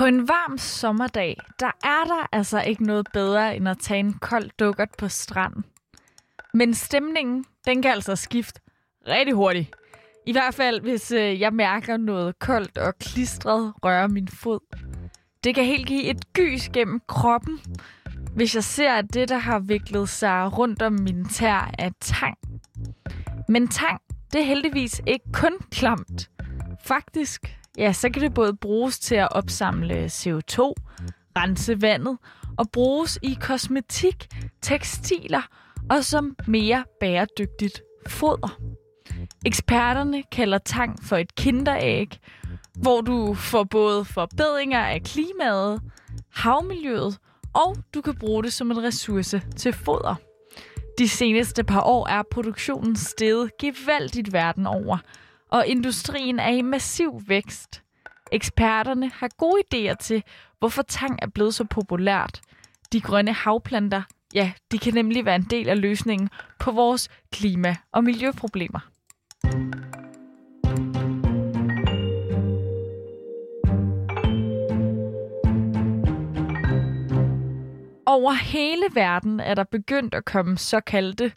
På en varm sommerdag, der er der altså ikke noget bedre end at tage en kold dukkert på stranden. Men stemningen, den kan altså skifte rigtig hurtigt. I hvert fald, hvis øh, jeg mærker noget koldt og klistret røre min fod. Det kan helt give et gys gennem kroppen, hvis jeg ser, at det, der har viklet sig rundt om min tær, er tang. Men tang, det er heldigvis ikke kun klamt. Faktisk, ja, så kan det både bruges til at opsamle CO2, rense vandet og bruges i kosmetik, tekstiler og som mere bæredygtigt foder. Eksperterne kalder tang for et kinderæg, hvor du får både forbedringer af klimaet, havmiljøet, og du kan bruge det som en ressource til foder. De seneste par år er produktionen steget gevaldigt verden over, og industrien er i massiv vækst. Eksperterne har gode idéer til, hvorfor tang er blevet så populært. De grønne havplanter, ja, de kan nemlig være en del af løsningen på vores klima- og miljøproblemer. Over hele verden er der begyndt at komme såkaldte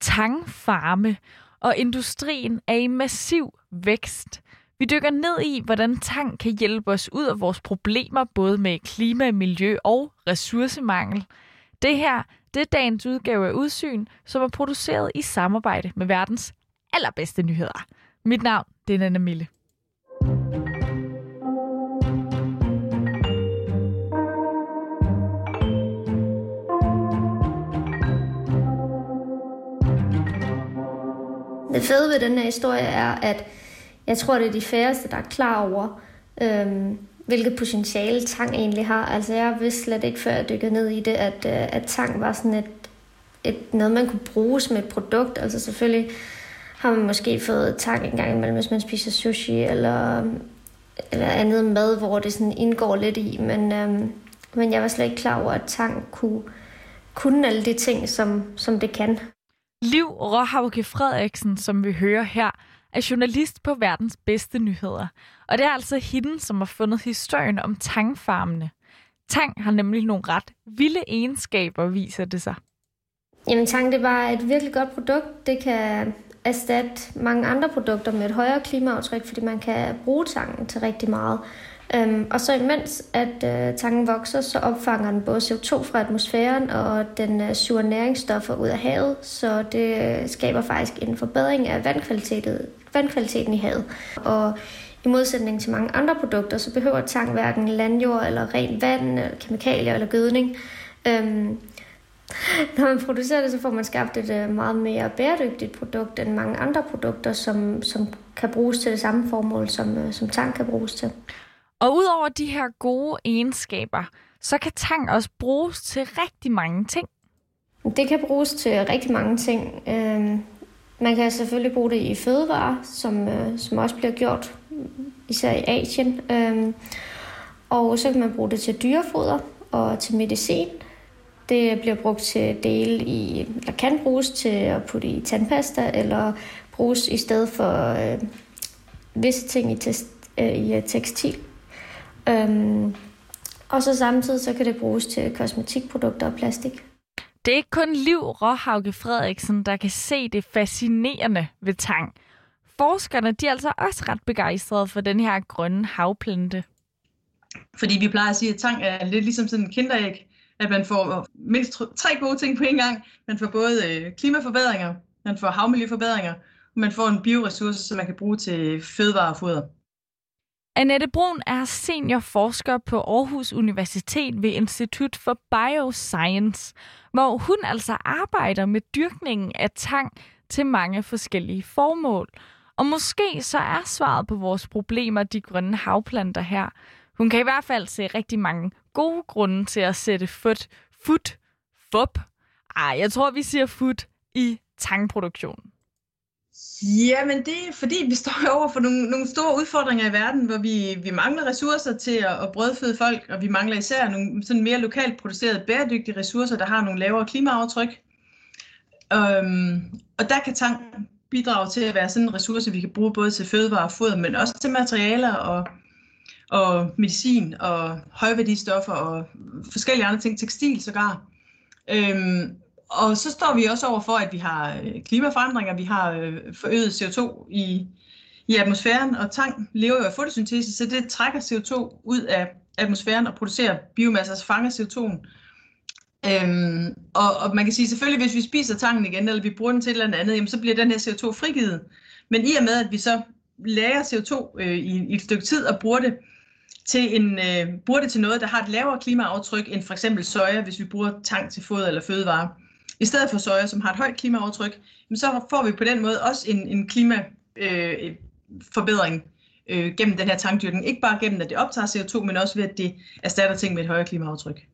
tangfarme, og industrien er i massiv vækst. Vi dykker ned i, hvordan tang kan hjælpe os ud af vores problemer, både med klima, miljø og ressourcemangel. Det her, det er dagens udgave af Udsyn, som er produceret i samarbejde med verdens allerbedste nyheder. Mit navn, det er Anna Mille. Det fede ved den her historie er, at jeg tror, det er de færreste, der er klar over, øhm, hvilket potentiale tang egentlig har. Altså jeg vidste slet ikke, før jeg dykkede ned i det, at, øh, at tang var sådan et, et, noget, man kunne bruge som et produkt. Altså selvfølgelig har man måske fået tang en gang imellem, hvis man spiser sushi eller, eller andet mad, hvor det sådan indgår lidt i. Men, øhm, men jeg var slet ikke klar over, at tang kunne, kunne alle de ting, som, som det kan. Liv Råhauke Frederiksen, som vi hører her, er journalist på verdens bedste nyheder. Og det er altså hende, som har fundet historien om tangfarmene. Tang har nemlig nogle ret vilde egenskaber, viser det sig. Jamen tang, det var et virkelig godt produkt. Det kan erstatte mange andre produkter med et højere klimaaftryk, fordi man kan bruge tangen til rigtig meget. Øhm, og så imens at øh, tangen vokser, så opfanger den både CO2 fra atmosfæren og den øh, suger næringsstoffer ud af havet, så det øh, skaber faktisk en forbedring af vandkvaliteten, vandkvaliteten i havet. Og i modsætning til mange andre produkter, så behøver tang hverken landjord eller rent vand, eller kemikalier eller gødning. Øhm, når man producerer det, så får man skabt et øh, meget mere bæredygtigt produkt end mange andre produkter, som, som kan bruges til det samme formål, som, øh, som tang kan bruges til. Og udover de her gode egenskaber, så kan tang også bruges til rigtig mange ting. Det kan bruges til rigtig mange ting. Øhm, man kan selvfølgelig bruge det i fødevarer, som, øh, som også bliver gjort, mm, især i Asien. Øhm, og så kan man bruge det til dyrefoder og til medicin. Det bliver brugt til del i, eller kan bruges til at putte i tandpasta, eller bruges i stedet for øh, visse ting i, test, øh, i øh, tekstil. Øhm, og så samtidig så kan det bruges til kosmetikprodukter og plastik. Det er ikke kun Liv Råhauke Frederiksen, der kan se det fascinerende ved tang. Forskerne de er altså også ret begejstrede for den her grønne havplante. Fordi vi plejer at sige, at tang er lidt ligesom sådan en kinderæg, at man får mindst tre gode ting på en gang. Man får både øh, klimaforbedringer, man får havmiljøforbedringer, og man får en bioressource, som man kan bruge til fødevare og foder. Annette Brun er seniorforsker på Aarhus Universitet ved Institut for Bioscience, hvor hun altså arbejder med dyrkningen af tang til mange forskellige formål. Og måske så er svaret på vores problemer de grønne havplanter her. Hun kan i hvert fald se rigtig mange gode grunde til at sætte fut, fut, fup. Ej, jeg tror, vi siger fut i tangproduktionen. Ja, men det er fordi, vi står over for nogle, nogle store udfordringer i verden, hvor vi, vi mangler ressourcer til at, at brødføde folk, og vi mangler især nogle sådan mere lokalt producerede bæredygtige ressourcer, der har nogle lavere klimaaftryk. Øhm, og der kan tang bidrage til at være sådan en ressource, vi kan bruge både til fødevare og foder, men også til materialer og, og medicin og højværdistoffer og forskellige andre ting, tekstil sågar. Øhm, og så står vi også over for, at vi har øh, klimaforandringer, vi har øh, forøget CO2 i, i atmosfæren, og tang lever jo af fotosyntese, så det trækker CO2 ud af atmosfæren og producerer biomasse, altså fanger CO2'en. Øhm, og, og man kan sige selvfølgelig, hvis vi spiser tangen igen, eller vi bruger den til et eller andet, jamen, så bliver den her CO2 frigivet. Men i og med, at vi så lager CO2 øh, i, i et stykke tid og bruger det, til en, øh, bruger det til noget, der har et lavere klimaaftryk end for eksempel soja, hvis vi bruger tang til fod eller fødevare. I stedet for soja, som har et højt klimaaftryk, så får vi på den måde også en, en klimaforbedring øh, øh, gennem den her tankdyrkning. Ikke bare gennem, at det optager CO2, men også ved, at det erstatter ting med et højere klimaaftryk.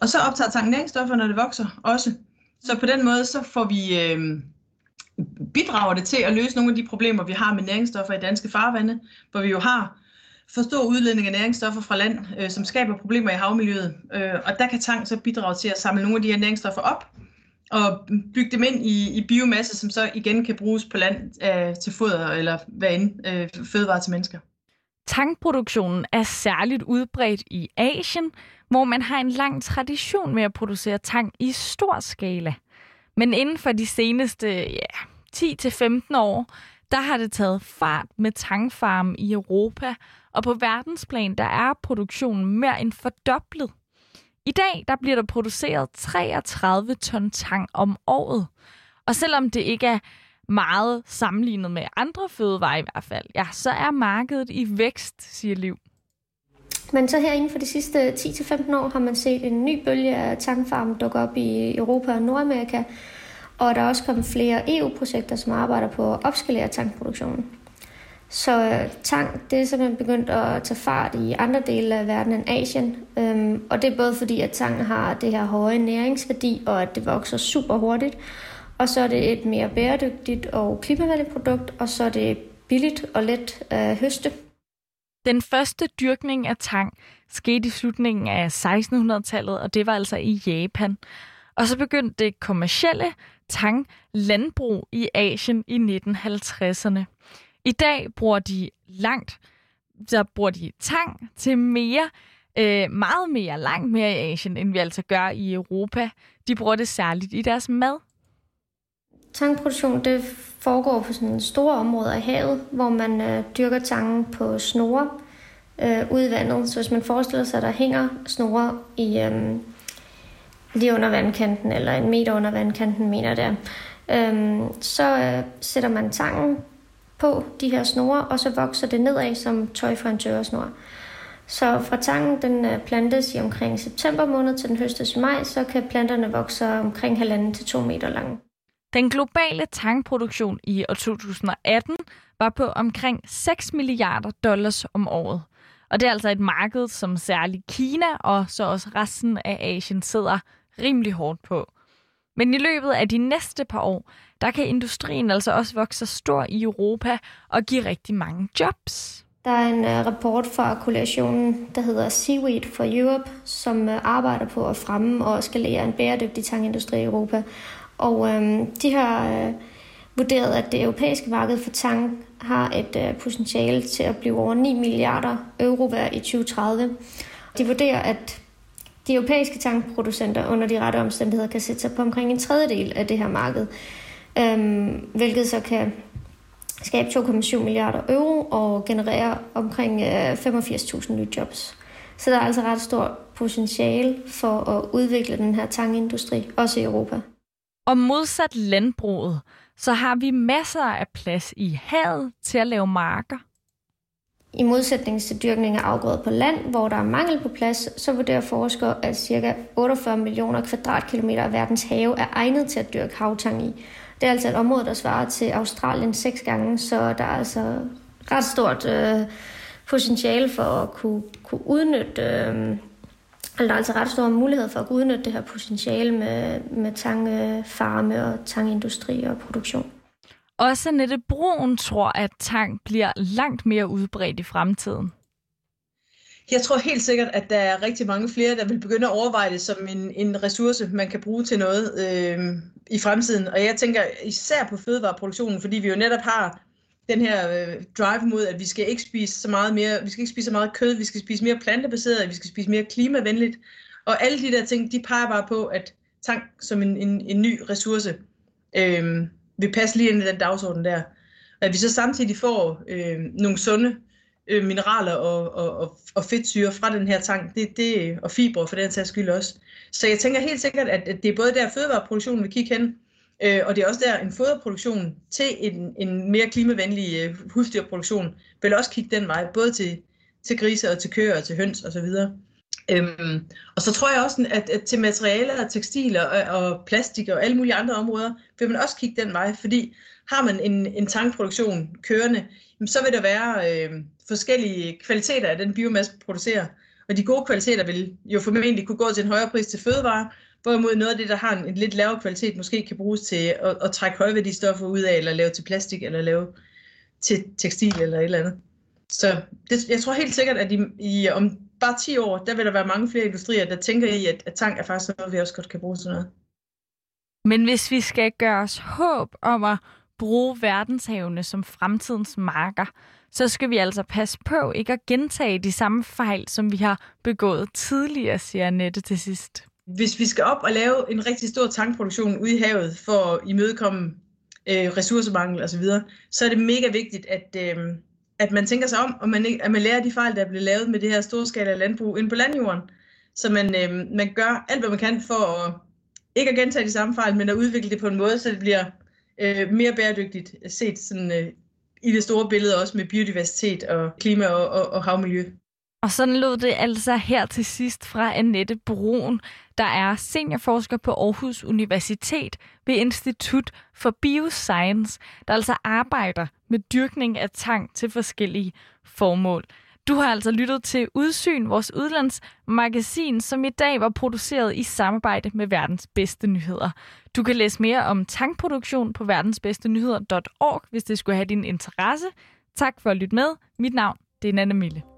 Og så optager tanken næringsstoffer, når det vokser også. Så på den måde, så får vi øh, bidrager det til at løse nogle af de problemer, vi har med næringsstoffer i danske farvande, hvor vi jo har for stor udledning af næringsstoffer fra land, øh, som skaber problemer i havmiljøet. Øh, og der kan tang så bidrage til at samle nogle af de her næringsstoffer op, og bygge dem ind i, i biomasse, som så igen kan bruges på land øh, til foder eller hvad end, øh, fødevarer til mennesker. Tankproduktionen er særligt udbredt i Asien, hvor man har en lang tradition med at producere tang i stor skala. Men inden for de seneste ja, 10-15 år, der har det taget fart med tangfarme i Europa, og på verdensplan der er produktionen mere end fordoblet. I dag der bliver der produceret 33 ton tang om året. Og selvom det ikke er meget sammenlignet med andre fødevarer i hvert fald, ja, så er markedet i vækst, siger Liv. Men så her inden for de sidste 10-15 år har man set en ny bølge af tangfarme dukke op i Europa og Nordamerika, og der er også kommet flere EU-projekter, som arbejder på at opskalere tankproduktionen. Så øh, tang, det er simpelthen begyndt at tage fart i andre dele af verden end Asien. Øhm, og det er både fordi, at tang har det her høje næringsværdi, og at det vokser super hurtigt. Og så er det et mere bæredygtigt og klimavenligt produkt, og så er det billigt og let at høste. Den første dyrkning af tang skete i slutningen af 1600-tallet, og det var altså i Japan. Og så begyndte det kommercielle tanglandbrug i Asien i 1950'erne. I dag bruger de langt, så bruger de tang til mere, øh, meget mere, langt mere i Asien, end vi altså gør i Europa. De bruger det særligt i deres mad. Tangproduktion det foregår på sådan store områder i havet, hvor man øh, dyrker tangen på snore øh, ud i vandet. Så hvis man forestiller sig, at der hænger snore i, øh, lige under vandkanten, eller en meter under vandkanten, mener det øh, så øh, sætter man tangen på de her snore, og så vokser det nedad som tøj for en tørresnor. Så fra tangen den øh, plantes i omkring september måned til den høstes i maj, så kan planterne vokse omkring halvanden til to meter lange. Den globale tangproduktion i år 2018 var på omkring 6 milliarder dollars om året. Og det er altså et marked, som særligt Kina og så også resten af Asien sidder rimelig hårdt på. Men i løbet af de næste par år, der kan industrien altså også vokse stor i Europa og give rigtig mange jobs. Der er en uh, rapport fra koalitionen, der hedder Seaweed for Europe, som uh, arbejder på at fremme og skalere en bæredygtig tangindustri i Europa. Og øhm, de har øh, vurderet, at det europæiske marked for tang har et øh, potentiale til at blive over 9 milliarder euro hver i 2030. De vurderer, at de europæiske tankproducenter under de rette omstændigheder kan sætte sig på omkring en tredjedel af det her marked, øhm, hvilket så kan skabe 2,7 milliarder euro og generere omkring øh, 85.000 nye jobs. Så der er altså ret stort potentiale for at udvikle den her tangindustri, også i Europa. Og modsat landbruget, så har vi masser af plads i havet til at lave marker. I modsætning til dyrkning af afgrøder på land, hvor der er mangel på plads, så vurderer forskere, at ca. 48 millioner kvadratkilometer af verdens have er egnet til at dyrke havtang i. Det er altså et område, der svarer til Australien seks gange, så der er altså ret stort øh, potentiale for at kunne, kunne udnytte, øh, eller der er altså ret stor mulighed for at kunne udnytte det her potentiale med, med tangfarme og tangindustri og produktion. Også Nette Broen tror, at tang bliver langt mere udbredt i fremtiden. Jeg tror helt sikkert, at der er rigtig mange flere, der vil begynde at overveje det som en, en ressource, man kan bruge til noget øh, i fremtiden. Og jeg tænker især på fødevareproduktionen, fordi vi jo netop har den her øh, drive mod, at vi skal ikke spise så meget mere, vi skal ikke spise så meget kød, vi skal spise mere plantebaseret, vi skal spise mere klimavenligt. Og alle de der ting, de peger bare på, at tang som en, en, en ny ressource øh, vil passe lige ind i den dagsorden der. At vi så samtidig får øh, nogle sunde øh, mineraler og, og, og, og fedtsyre fra den her tang, det, det, og fibre for den sags skyld også. Så jeg tænker helt sikkert, at, at det er både der fødevareproduktionen vil kigge hen, øh, og det er også der en foderproduktion til en, en mere klimavenlig øh, husdyrproduktion vil også kigge den vej, både til, til grise og til køer og til høns osv. Øhm, og så tror jeg også, at, at til materialer og tekstiler og, og plastik og alle mulige andre områder, vil man også kigge den vej, fordi har man en, en tankproduktion kørende, så vil der være øh, forskellige kvaliteter af den biomasse, man producerer. Og de gode kvaliteter vil jo formentlig kunne gå til en højere pris til fødevare, hvorimod noget af det, der har en, en lidt lavere kvalitet, måske kan bruges til at, at trække højværdistoffer ud af, eller lave til plastik, eller lave til tekstil eller et eller andet. Så det, jeg tror helt sikkert, at i, i, om bare 10 år, der vil der være mange flere industrier, der tænker i, at, at tank er faktisk noget, vi også godt kan bruge til noget. Men hvis vi skal gøre os håb om at bruge verdenshavene som fremtidens marker, så skal vi altså passe på ikke at gentage de samme fejl, som vi har begået tidligere, siger Annette til sidst. Hvis vi skal op og lave en rigtig stor tankproduktion ude i havet for at imødekomme øh, ressourcemangel osv., så, så er det mega vigtigt, at, øh, at man tænker sig om, og man, at man lærer de fejl, der er blevet lavet med det her storskala landbrug ind på landjorden. Så man, øh, man gør alt, hvad man kan for at ikke at gentage de samme fejl, men at udvikle det på en måde, så det bliver øh, mere bæredygtigt set sådan, øh, i det store billede også med biodiversitet og klima og, og, og havmiljø. Og sådan lød det altså her til sidst fra Annette Brun, der er seniorforsker på Aarhus Universitet ved Institut for Bioscience, der altså arbejder med dyrkning af tang til forskellige formål. Du har altså lyttet til Udsyn, vores udlandsmagasin, som i dag var produceret i samarbejde med Verdens Bedste Nyheder. Du kan læse mere om tankproduktion på verdensbedstenyheder.org, hvis det skulle have din interesse. Tak for at lytte med. Mit navn det er Nanne Mille.